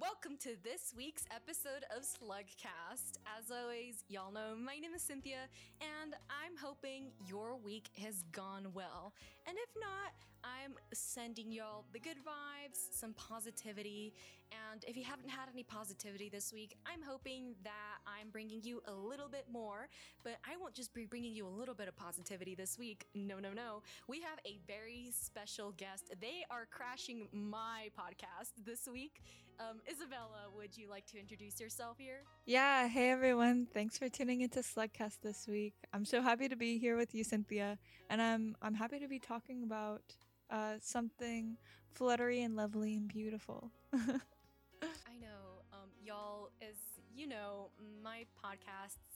welcome to this week's episode of Slugcast. As always, y'all know my name is Cynthia, and I'm hoping your week has gone well. And if not, I'm sending y'all the good vibes, some positivity, and if you haven't had any positivity this week, I'm hoping that I'm bringing you a little bit more. But I won't just be bringing you a little bit of positivity this week. No, no, no. We have a very special guest. They are crashing my podcast this week. Um, Isabella, would you like to introduce yourself here? Yeah, hey everyone. Thanks for tuning into Slugcast this week. I'm so happy to be here with you, Cynthia, and I'm I'm happy to be talking about uh, something fluttery and lovely and beautiful. I know, um, y'all, as you know, my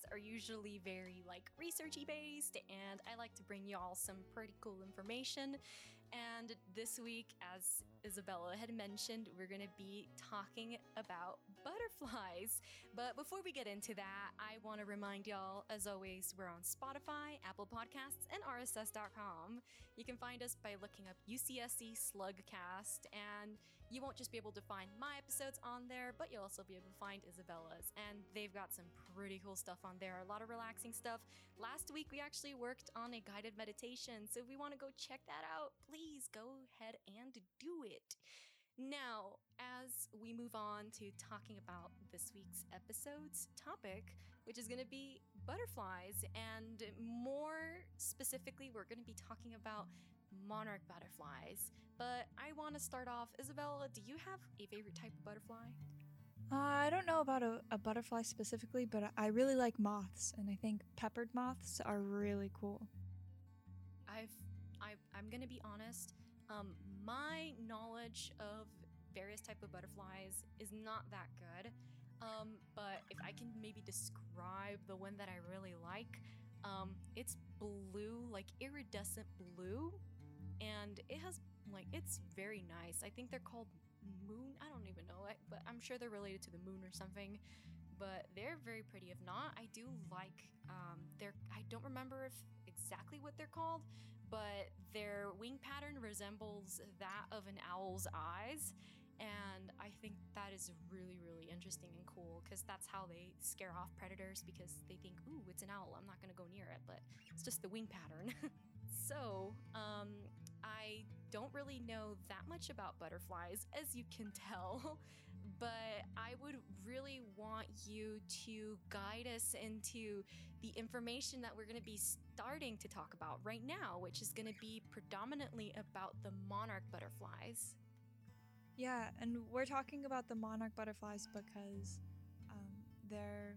podcasts are usually very like researchy based, and I like to bring y'all some pretty cool information. And this week, as Isabella had mentioned, we're going to be talking about butterflies. But before we get into that, I want to remind y'all, as always, we're on Spotify, Apple Podcasts, and RSS.com. You can find us by looking up UCSC Slugcast, and you won't just be able to find my episodes on there, but you'll also be able to find Isabella's. And they've got some pretty cool stuff on there, are a lot of relaxing stuff. Last week, we actually worked on a guided meditation, so if we want to go check that out, please go ahead and do it. Now, as we move on to talking about this week's episode's topic, which is going to be butterflies, and more specifically, we're going to be talking about monarch butterflies. But I want to start off, Isabella, do you have a favorite type of butterfly? Uh, I don't know about a, a butterfly specifically, but I really like moths, and I think peppered moths are really cool. I've, I, I'm gonna be honest. Um, my knowledge of various type of butterflies is not that good. Um, but if I can maybe describe the one that I really like, um, it's blue, like iridescent blue, and it has like it's very nice. I think they're called moon. I don't even know it, but I'm sure they're related to the moon or something. But they're very pretty. If not, I do like um, they're. I don't remember if exactly what they're called, but their wing pattern resembles that of an owl's eyes. And I think that is really, really interesting and cool because that's how they scare off predators because they think, ooh, it's an owl. I'm not going to go near it, but it's just the wing pattern. so, um, I don't really know that much about butterflies, as you can tell, but I would really want you to guide us into the information that we're going to be starting to talk about right now, which is going to be predominantly about the monarch butterflies. Yeah, and we're talking about the monarch butterflies because um, they're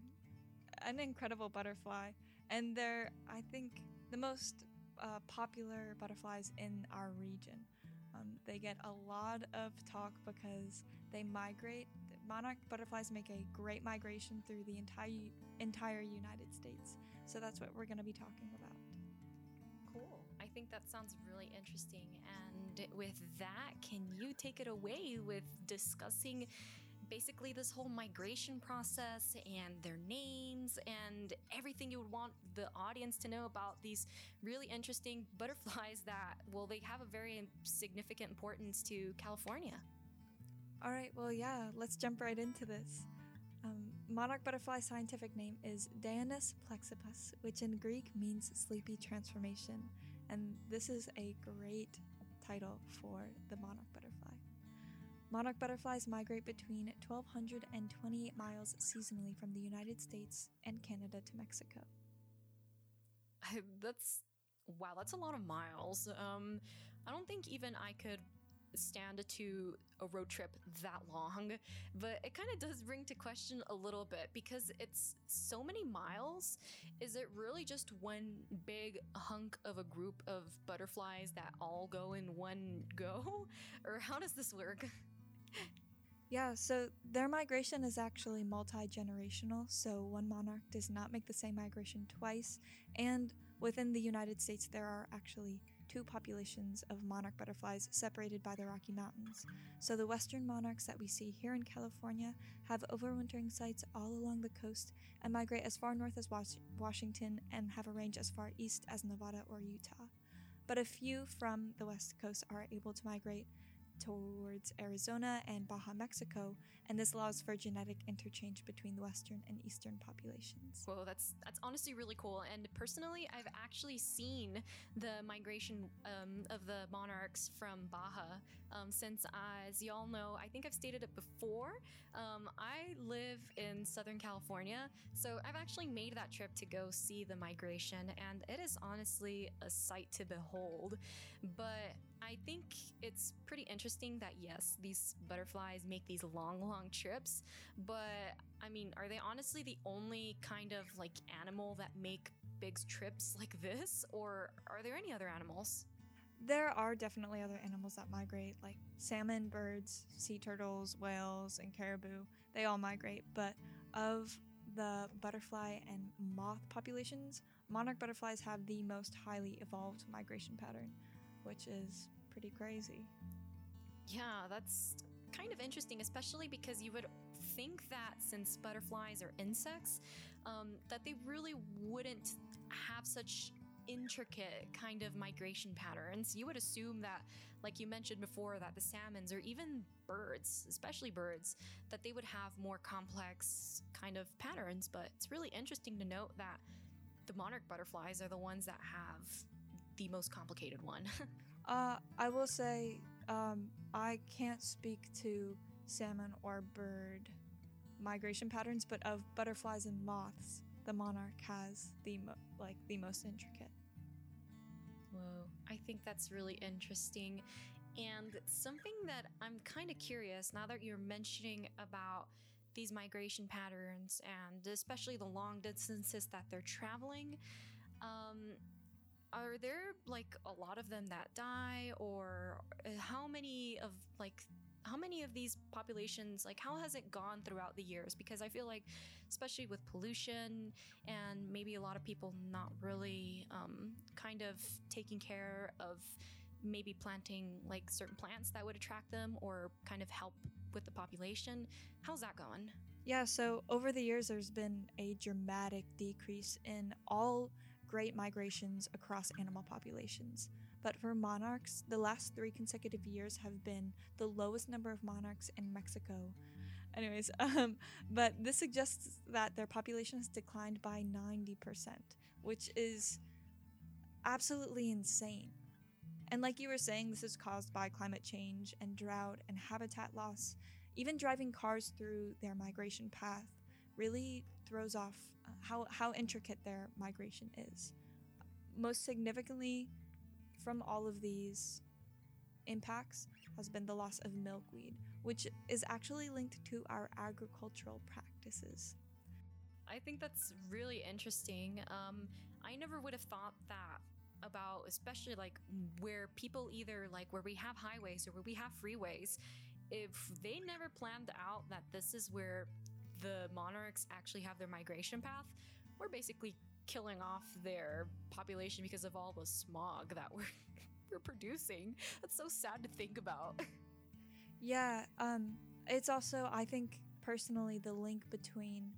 an incredible butterfly, and they're, I think, the most uh, popular butterflies in our region. Um, they get a lot of talk because they migrate. Monarch butterflies make a great migration through the entire entire United States. So that's what we're going to be talking about. Cool. I think that sounds really interesting. And with that, can you take it away with discussing basically this whole migration process and their names and everything you would want the audience to know about these really interesting butterflies that, well, they have a very significant importance to California? All right, well, yeah, let's jump right into this. Um, monarch butterfly scientific name is Danaus plexippus, which in Greek means sleepy transformation, and this is a great title for the monarch butterfly. Monarch butterflies migrate between 1,200 and 28 miles seasonally from the United States and Canada to Mexico. that's wow, that's a lot of miles. Um, I don't think even I could stand to a road trip that long, but it kind of does bring to question a little bit because it's so many miles. Is it really just one big hunk of a group of butterflies that all go in one go? Or how does this work? Yeah, so their migration is actually multi generational, so one monarch does not make the same migration twice, and within the United States, there are actually two populations of monarch butterflies separated by the Rocky Mountains. So the western monarchs that we see here in California have overwintering sites all along the coast and migrate as far north as Was- Washington and have a range as far east as Nevada or Utah. But a few from the west coast are able to migrate towards Arizona and Baja Mexico, and this allows for genetic interchange between the western and eastern populations. Whoa, that's that's honestly really cool. And personally, I've actually seen the migration um, of the monarchs from Baja. Um, since, as y'all know, I think I've stated it before. Um, I live in Southern California, so I've actually made that trip to go see the migration, and it is honestly a sight to behold. But I think it's pretty interesting that yes, these butterflies make these long, long trips. But I mean, are they honestly the only kind of like animal that make big trips like this, or are there any other animals? There are definitely other animals that migrate, like salmon, birds, sea turtles, whales, and caribou. They all migrate, but of the butterfly and moth populations, monarch butterflies have the most highly evolved migration pattern, which is pretty crazy. Yeah, that's kind of interesting, especially because you would think that since butterflies are insects, um, that they really wouldn't have such intricate kind of migration patterns. You would assume that, like you mentioned before, that the salmons or even birds, especially birds, that they would have more complex kind of patterns. But it's really interesting to note that the monarch butterflies are the ones that have the most complicated one. uh, I will say um, I can't speak to salmon or bird migration patterns, but of butterflies and moths, the monarch has the mo- like the most intricate. Whoa, I think that's really interesting. And something that I'm kind of curious now that you're mentioning about these migration patterns and especially the long distances that they're traveling, um, are there like a lot of them that die, or uh, how many of like how many of these populations like how has it gone throughout the years? Because i feel like especially with pollution and maybe a lot of people not really um, kind of taking care of maybe planting like certain plants that would attract them or kind of help with the population how's that going yeah so over the years there's been a dramatic decrease in all great migrations across animal populations but for monarchs, the last three consecutive years have been the lowest number of monarchs in Mexico. Anyways, um, but this suggests that their population has declined by 90%, which is absolutely insane. And like you were saying, this is caused by climate change and drought and habitat loss. Even driving cars through their migration path really throws off uh, how, how intricate their migration is. Most significantly, from all of these impacts has been the loss of milkweed, which is actually linked to our agricultural practices. I think that's really interesting. Um, I never would have thought that about, especially like where people either like where we have highways or where we have freeways. If they never planned out that this is where the monarchs actually have their migration path, we're basically killing off their population because of all the smog that we're we're producing. That's so sad to think about. Yeah, um, it's also I think personally the link between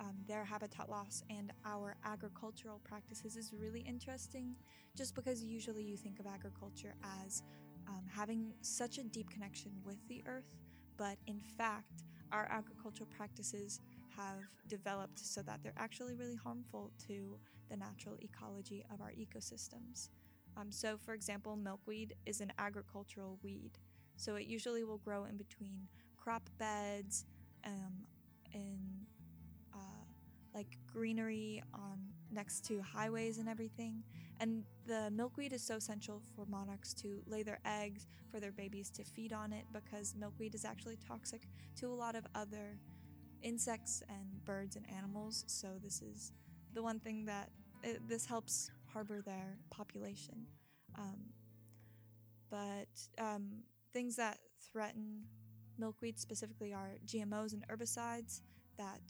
um, their habitat loss and our agricultural practices is really interesting. Just because usually you think of agriculture as um, having such a deep connection with the earth, but in fact, our agricultural practices have developed so that they're actually really harmful to the natural ecology of our ecosystems. Um, so, for example, milkweed is an agricultural weed. So, it usually will grow in between crop beds, um, in uh, like greenery on next to highways and everything. And the milkweed is so essential for monarchs to lay their eggs, for their babies to feed on it, because milkweed is actually toxic to a lot of other insects and birds and animals. So this is the one thing that it, this helps harbor their population. Um, but um, things that threaten milkweed specifically are GMOs and herbicides that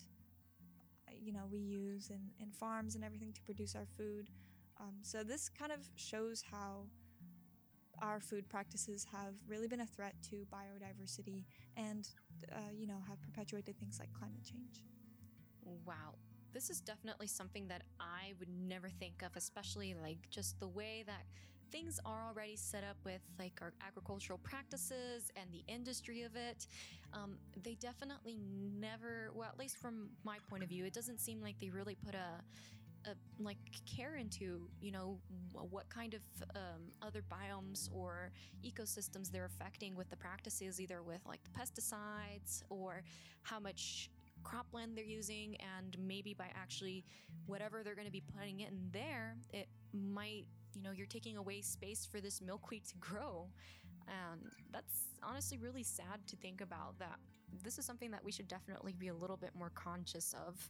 you know we use in, in farms and everything to produce our food. Um, so this kind of shows how our food practices have really been a threat to biodiversity and uh, you know have perpetuated things like climate change. Wow. This is definitely something that I would never think of, especially like just the way that things are already set up with like our agricultural practices and the industry of it. Um, they definitely never, well, at least from my point of view, it doesn't seem like they really put a uh, like care into you know what kind of um, other biomes or ecosystems they're affecting with the practices either with like the pesticides or how much cropland they're using and maybe by actually whatever they're going to be putting in there it might you know you're taking away space for this milkweed to grow. And that's honestly really sad to think about that this is something that we should definitely be a little bit more conscious of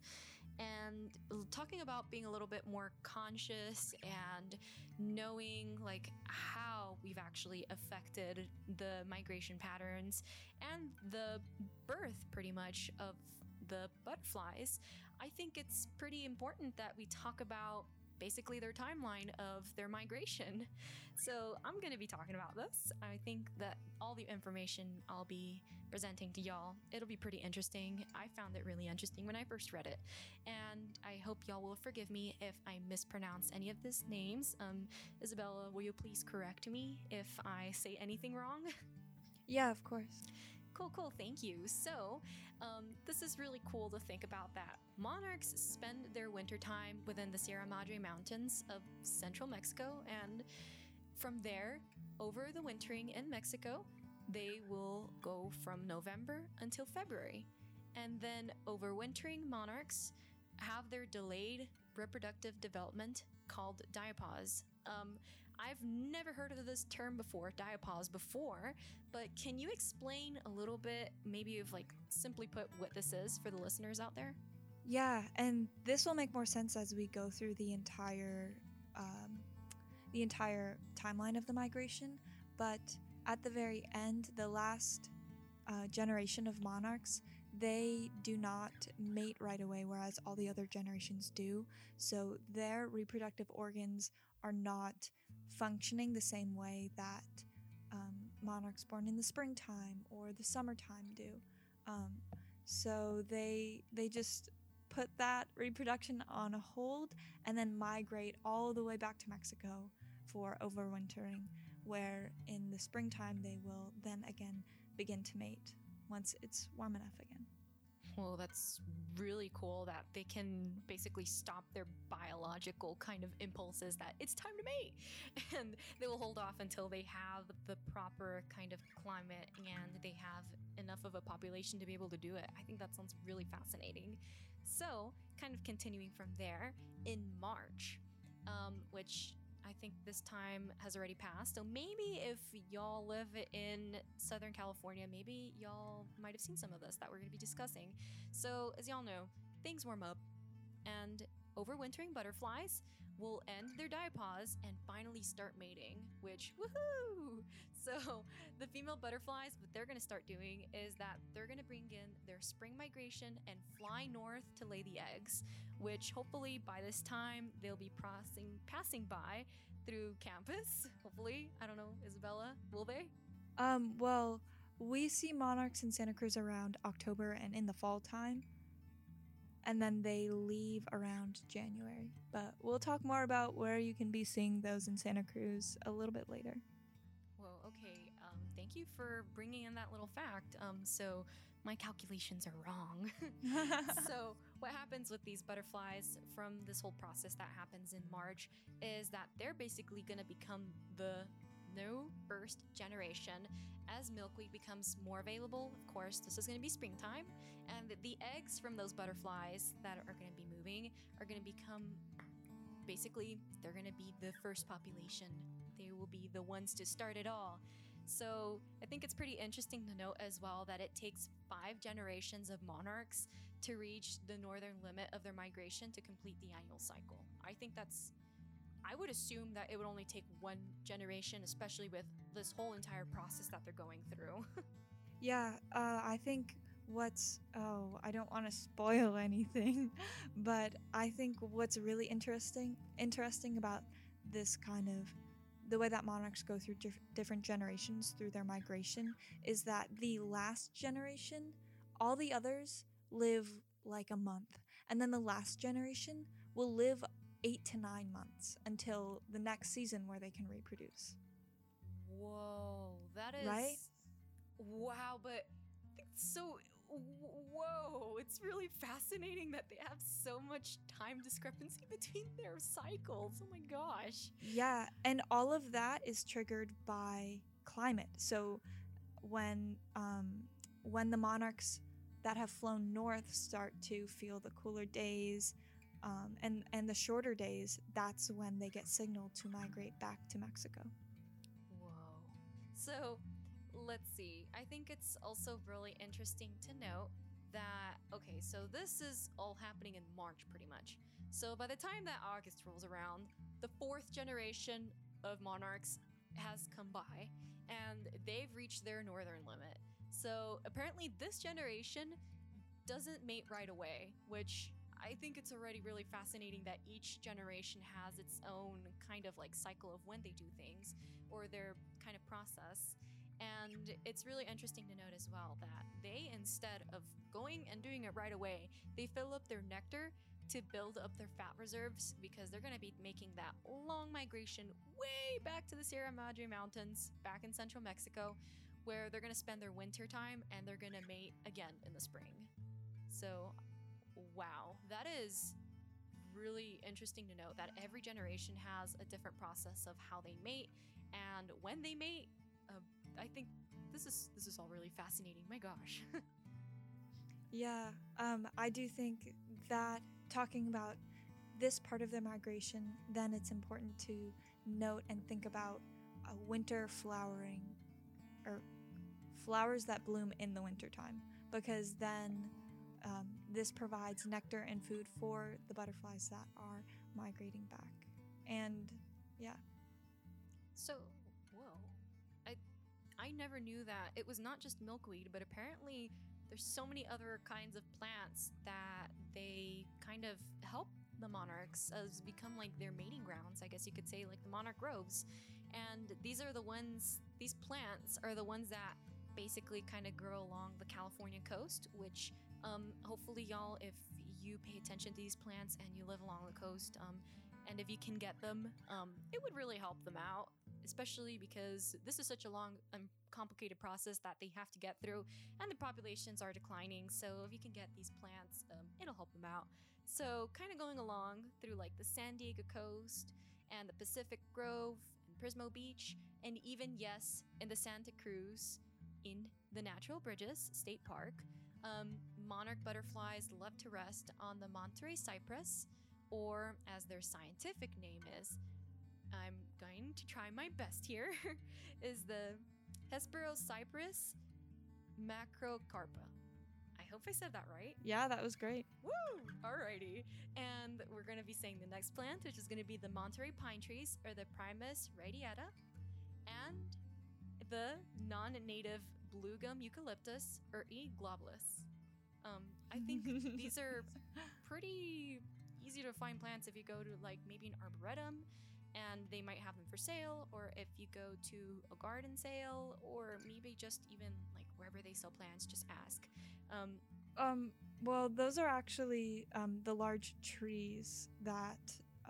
and talking about being a little bit more conscious and knowing like how we've actually affected the migration patterns and the birth pretty much of the butterflies i think it's pretty important that we talk about basically their timeline of their migration. So I'm going to be talking about this. I think that all the information I'll be presenting to y'all, it'll be pretty interesting. I found it really interesting when I first read it. And I hope y'all will forgive me if I mispronounce any of these names. Um, Isabella, will you please correct me if I say anything wrong? Yeah, of course. Cool, cool. Thank you. So, um, this is really cool to think about that monarchs spend their winter time within the Sierra Madre Mountains of central Mexico, and from there, over the wintering in Mexico, they will go from November until February. And then overwintering monarchs have their delayed reproductive development called diapause. Um, I've never heard of this term before, diapause, before, but can you explain a little bit, maybe of like simply put, what this is for the listeners out there? Yeah, and this will make more sense as we go through the entire um, the entire timeline of the migration. But at the very end, the last uh, generation of monarchs, they do not mate right away, whereas all the other generations do. So their reproductive organs are not functioning the same way that um, monarchs born in the springtime or the summertime do. Um, so they they just put that reproduction on a hold and then migrate all the way back to Mexico for overwintering, where in the springtime they will then again begin to mate once it's warm enough again. Well, that's really cool that they can basically stop their biological kind of impulses that it's time to mate. And they will hold off until they have the proper kind of climate and they have enough of a population to be able to do it. I think that sounds really fascinating. So, kind of continuing from there, in March, um, which I think this time has already passed. So maybe if y'all live in Southern California, maybe y'all might have seen some of this that we're going to be discussing. So, as y'all know, things warm up, and overwintering butterflies will end their diapause and finally start mating, which, woohoo! So, the female butterflies, what they're to start doing is that they're to bring in their spring migration and fly north to lay the eggs, which hopefully by this time they'll be passing, passing by through campus. Hopefully. I don't know, Isabella, will they? Um, well, we see monarchs in Santa Cruz around October and in the fall time and then they leave around January. But we'll talk more about where you can be seeing those in Santa Cruz a little bit later. Whoa, okay. Um, thank you for bringing in that little fact. Um, so my calculations are wrong. so what happens with these butterflies from this whole process that happens in March is that they're basically going to become the new first generation as milkweed becomes more available. Of course, this is going to be springtime, and the eggs from those butterflies that are going to be moving are going to become basically they're going to be the first population. They will be the ones to start it all. So, I think it's pretty interesting to note as well that it takes five generations of monarchs to reach the northern limit of their migration to complete the annual cycle. I think that's I would assume that it would only take one generation, especially with this whole entire process that they're going through. yeah, uh, I think what's oh i don't want to spoil anything but i think what's really interesting interesting about this kind of the way that monarchs go through dif- different generations through their migration is that the last generation all the others live like a month and then the last generation will live eight to nine months until the next season where they can reproduce. Whoa, that is Right? Wow, but so whoa, it's really fascinating that they have so much time discrepancy between their cycles. Oh my gosh. Yeah, and all of that is triggered by climate. So when um, when the monarchs that have flown north start to feel the cooler days um, and and the shorter days, that's when they get signaled to migrate back to Mexico. Whoa. So, let's see. I think it's also really interesting to note that, okay, so this is all happening in March pretty much. So, by the time that August rolls around, the fourth generation of monarchs has come by and they've reached their northern limit. So, apparently, this generation doesn't mate right away, which I think it's already really fascinating that each generation has its own kind of like cycle of when they do things or their kind of process. And it's really interesting to note as well that they, instead of going and doing it right away, they fill up their nectar to build up their fat reserves because they're going to be making that long migration way back to the Sierra Madre Mountains, back in central Mexico, where they're going to spend their winter time and they're going to mate again in the spring. So, wow, that is really interesting to note that every generation has a different process of how they mate and when they mate. Uh, I think this is this is all really fascinating. My gosh. Yeah, um, I do think that talking about this part of the migration, then it's important to note and think about a winter flowering or flowers that bloom in the wintertime because then um, this provides nectar and food for the butterflies that are migrating back. And yeah, So, whoa. I I never knew that it was not just milkweed, but apparently there's so many other kinds of plants that they kind of help the monarchs as become like their mating grounds, I guess you could say, like the monarch groves. And these are the ones these plants are the ones that basically kind of grow along the California coast, which um, hopefully y'all if you pay attention to these plants and you live along the coast, um, and if you can get them, um, it would really help them out, especially because this is such a long and complicated process that they have to get through, and the populations are declining. So if you can get these plants, um, it'll help them out. So kind of going along through like the San Diego coast and the Pacific Grove and Pismo Beach, and even yes, in the Santa Cruz, in the Natural Bridges State Park. Um, monarch butterflies love to rest on the Monterey cypress, or as their scientific name is, I'm going to try my best here, is the Hesperocyparis macrocarpa. I hope I said that right. yeah, that was great. Woo! Alrighty. And we're going to be saying the next plant, which is going to be the Monterey pine trees, or the Pinus radiata, and the non native blue gum eucalyptus, or E. globulus. Um, I think these are pretty easy to find plants if you go to like maybe an arboretum and they might have them for sale or if you go to a garden sale or maybe just even like wherever they sell plants just ask um, Um, well, those are actually um, the large trees that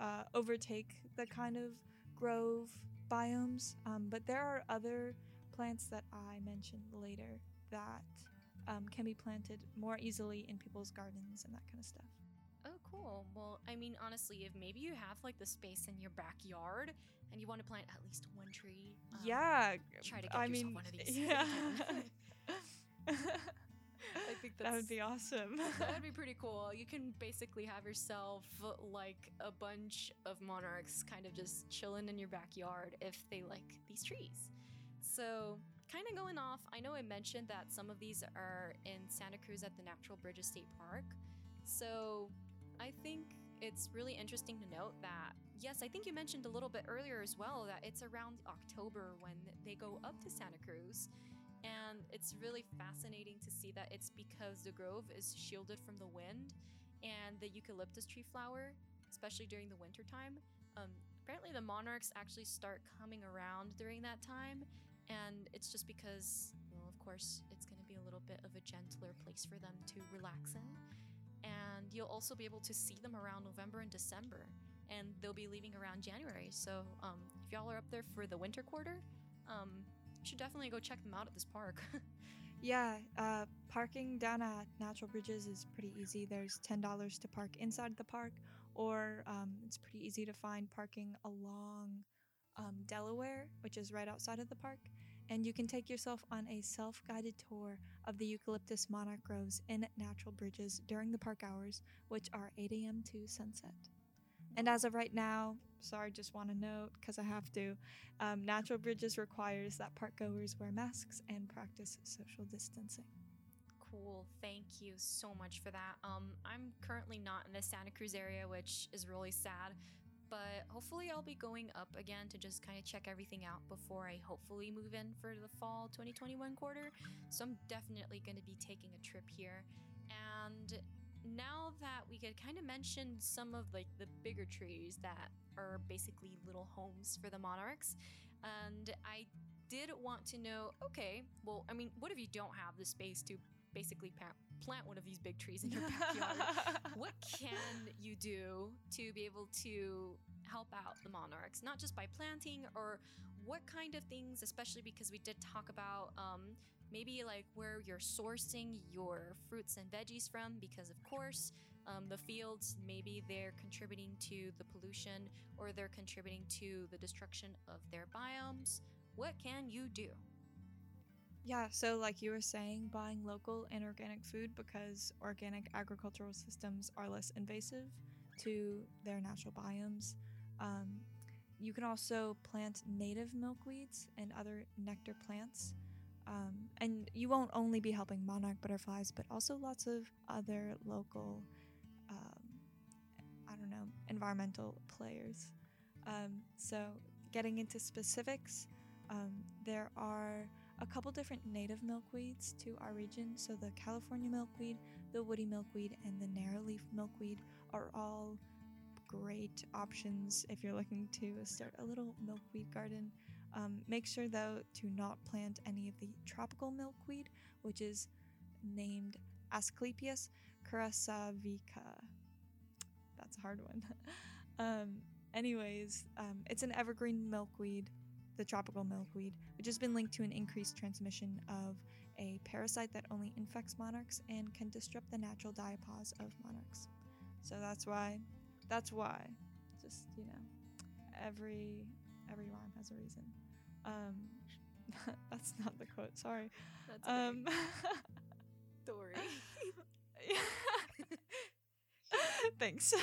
uh, overtake the kind of grove biomes. Um, but there are other plants that I mentioned later that um, can be planted more easily in people's gardens and that kind of stuff. Oh, cool. Well, I mean, honestly, if maybe you have like the space in your backyard and you want to plant at least one tree, um, yeah, try to get I yourself mean, one of these. yeah. I think that would be awesome. that would be pretty cool. You can basically have yourself like a bunch of monarchs kind of just chilling in your backyard if they like these trees. So, kind of going off, I know I mentioned that some of these are in Santa Cruz at the Natural Bridges State Park. So, I think it's really interesting to note that, yes, I think you mentioned a little bit earlier as well that it's around October when they go up to Santa Cruz. And it's really fascinating to see that it's because the grove is shielded from the wind and the eucalyptus tree flower, especially during the winter time. Um, apparently, the monarchs actually start coming around during that time, and it's just because, well, of course, it's going to be a little bit of a gentler place for them to relax in. And you'll also be able to see them around November and December. and they'll be leaving around January. So um, if y'all are up there for the winter quarter, um, you should definitely go check them out at this park. Yeah, uh, parking down at Natural Bridges is pretty easy. There's ten dollars to park inside the park, or um, it's pretty easy to find parking along um, Delaware, which is right outside of the park. And you can take yourself on a self-guided tour of the eucalyptus monarch groves in Natural Bridges during the park hours, which are 8 a.m. to sunset. And as of right now, sorry, just want to note because I have to. Um, Natural Bridges requires that park goers wear masks and practice social distancing. Cool. Thank you so much for that. Um, I'm currently not in the Santa Cruz area, which is really sad. But hopefully, I'll be going up again to just kind of check everything out before I hopefully move in for the fall 2021 quarter. So I'm definitely going to be taking a trip here. And now that we could kind of mention some of like the bigger trees that are basically little homes for the monarchs, and I did want to know okay, well, I mean, what if you don't have the space to basically plant one of these big trees in your backyard? what can you do to be able to help out the monarchs? Not just by planting or what kind of things especially because we did talk about um, maybe like where you're sourcing your fruits and veggies from because of course um, the fields maybe they're contributing to the pollution or they're contributing to the destruction of their biomes. What can you do Yeah, so like you were saying, buying local and organic food because organic agricultural systems are less invasive to their natural biomes. Um, you can also plant native milkweeds and other nectar plants. Um, and you won't only be helping monarch butterflies, but also lots of other local, um, I don't know, environmental players. Um, so, getting into specifics, um, there are a couple different native milkweeds to our region. So the California milkweed, the woody milkweed, and the narrowleaf milkweed are all great options if you're looking to start a little milkweed garden. Um, make sure though to not plant any of the tropical milkweed, which is named Asclepias crassavica. That's a hard one. um, anyways, um, it's an evergreen milkweed the tropical milkweed, which has been linked to an increased transmission of a parasite that only infects monarchs and can disrupt the natural diapause of monarchs. So that's why, that's why, just you know, every every rhyme has a reason. Um, that's not the quote. Sorry. that's Um, story Thanks.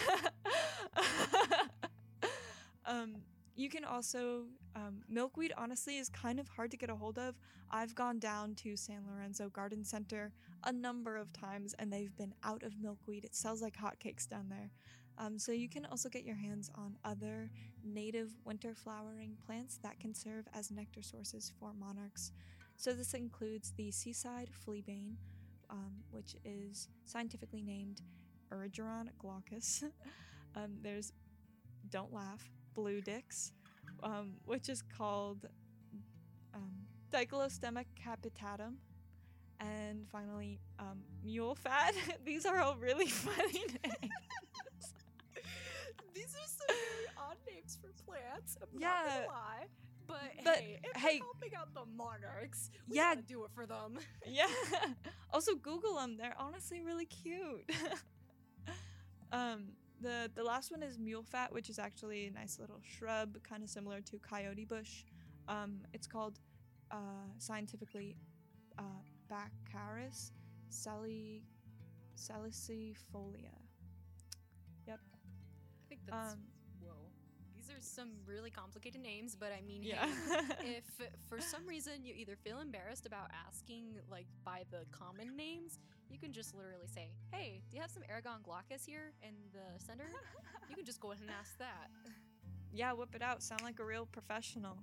You can also um, milkweed. Honestly, is kind of hard to get a hold of. I've gone down to San Lorenzo Garden Center a number of times, and they've been out of milkweed. It sells like hotcakes down there. Um, so you can also get your hands on other native winter flowering plants that can serve as nectar sources for monarchs. So this includes the seaside fleabane, um, which is scientifically named Erigeron glaucus. um, there's, don't laugh, blue dicks, um, which is called um, capitatum. And finally, um, mule fat. These are all really funny names. These are some very odd names for plants. I'm Yeah. not gonna lie. But, But, hey, if hey- helping out the monarchs, we Yeah. gotta do it for them. yeah. also, Google them. They're honestly really cute. um, the the last one is mule fat, which is actually a nice little shrub, kind of similar to coyote bush. Um, it's called uh, scientifically uh, Baccharis sali salicifolia. I think that's Um, whoa. These are some really complicated names, but I mean, hey, if for some reason you either feel embarrassed about asking like by the common names, you can just literally say, "Hey, do you have some Erigeron glaucus here in the center?" you can just go ahead and ask that. yeah, whip it out. Sound like a real professional.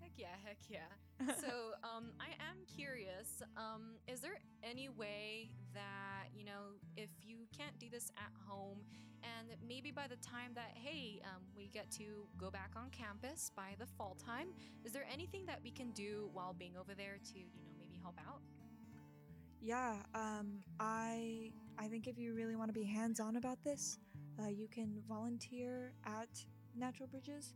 Heck yeah, heck yeah. so um, I am curious. Um, is there any way that you know, if you can't do this at home, and maybe by the time that hey, um, we get to go back on campus by the fall time, is there anything that we can do while being over there to you know maybe help out? Yeah, um, I I think if you really want to be hands on about this, uh, you can volunteer at Natural Bridges.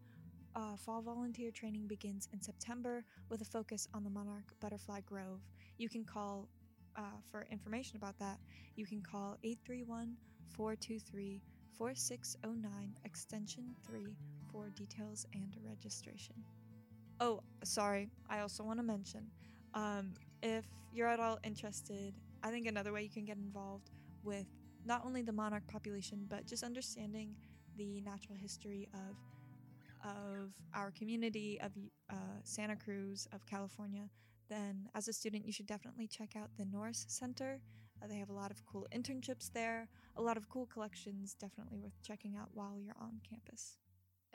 Uh, fall volunteer training begins in September with a focus on the Monarch Butterfly Grove. You can call uh, for information about that. You can call 831 423 4609 extension 3 for details and registration. Oh, sorry, I also want to mention um, if you're at all interested, I think another way you can get involved with not only the monarch population but just understanding the natural history of of our community of uh, Santa Cruz of California, then as a student you should definitely check out the Norris Center. Uh, they have a lot of cool internships there, a lot of cool collections, definitely worth checking out while you're on campus.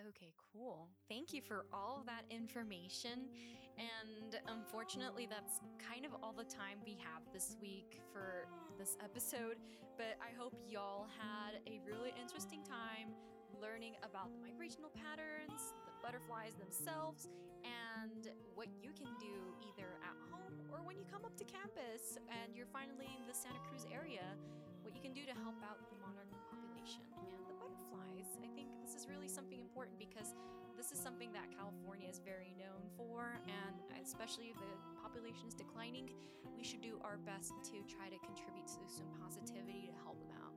Okay, cool. Thank you for all that information. And unfortunately, that's kind of all the time we have this week for this episode. But I hope y'all had a really interesting time learning about the migrational patterns, the butterflies themselves, and what you can do either at home or when you come up to campus and you're finally in the Santa Cruz area, what you can do to help out the monarch population and the butterflies. I this is really something important because this is something that California is very known for, and especially if the population is declining, we should do our best to try to contribute to some positivity to help them out.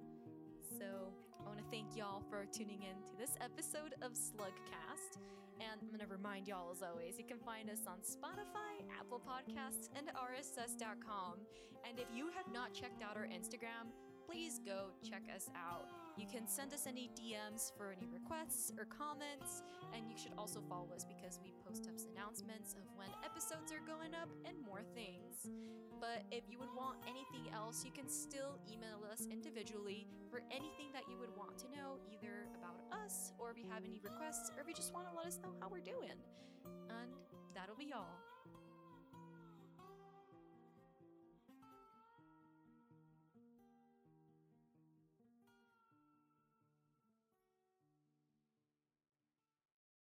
So, I want to thank y'all for tuning in to this episode of Slugcast. And I'm going to remind y'all, as always, you can find us on Spotify, Apple Podcasts, and RSS.com. And if you have not checked out our Instagram, please go check us out. You can send us any DMs for any requests or comments, and you should also follow us because we post up announcements of when episodes are going up and more things. But if you would want anything else, you can still email us individually for anything that you would want to know, either about us, or if you have any requests, or if you just want to let us know how we're doing. And that'll be all.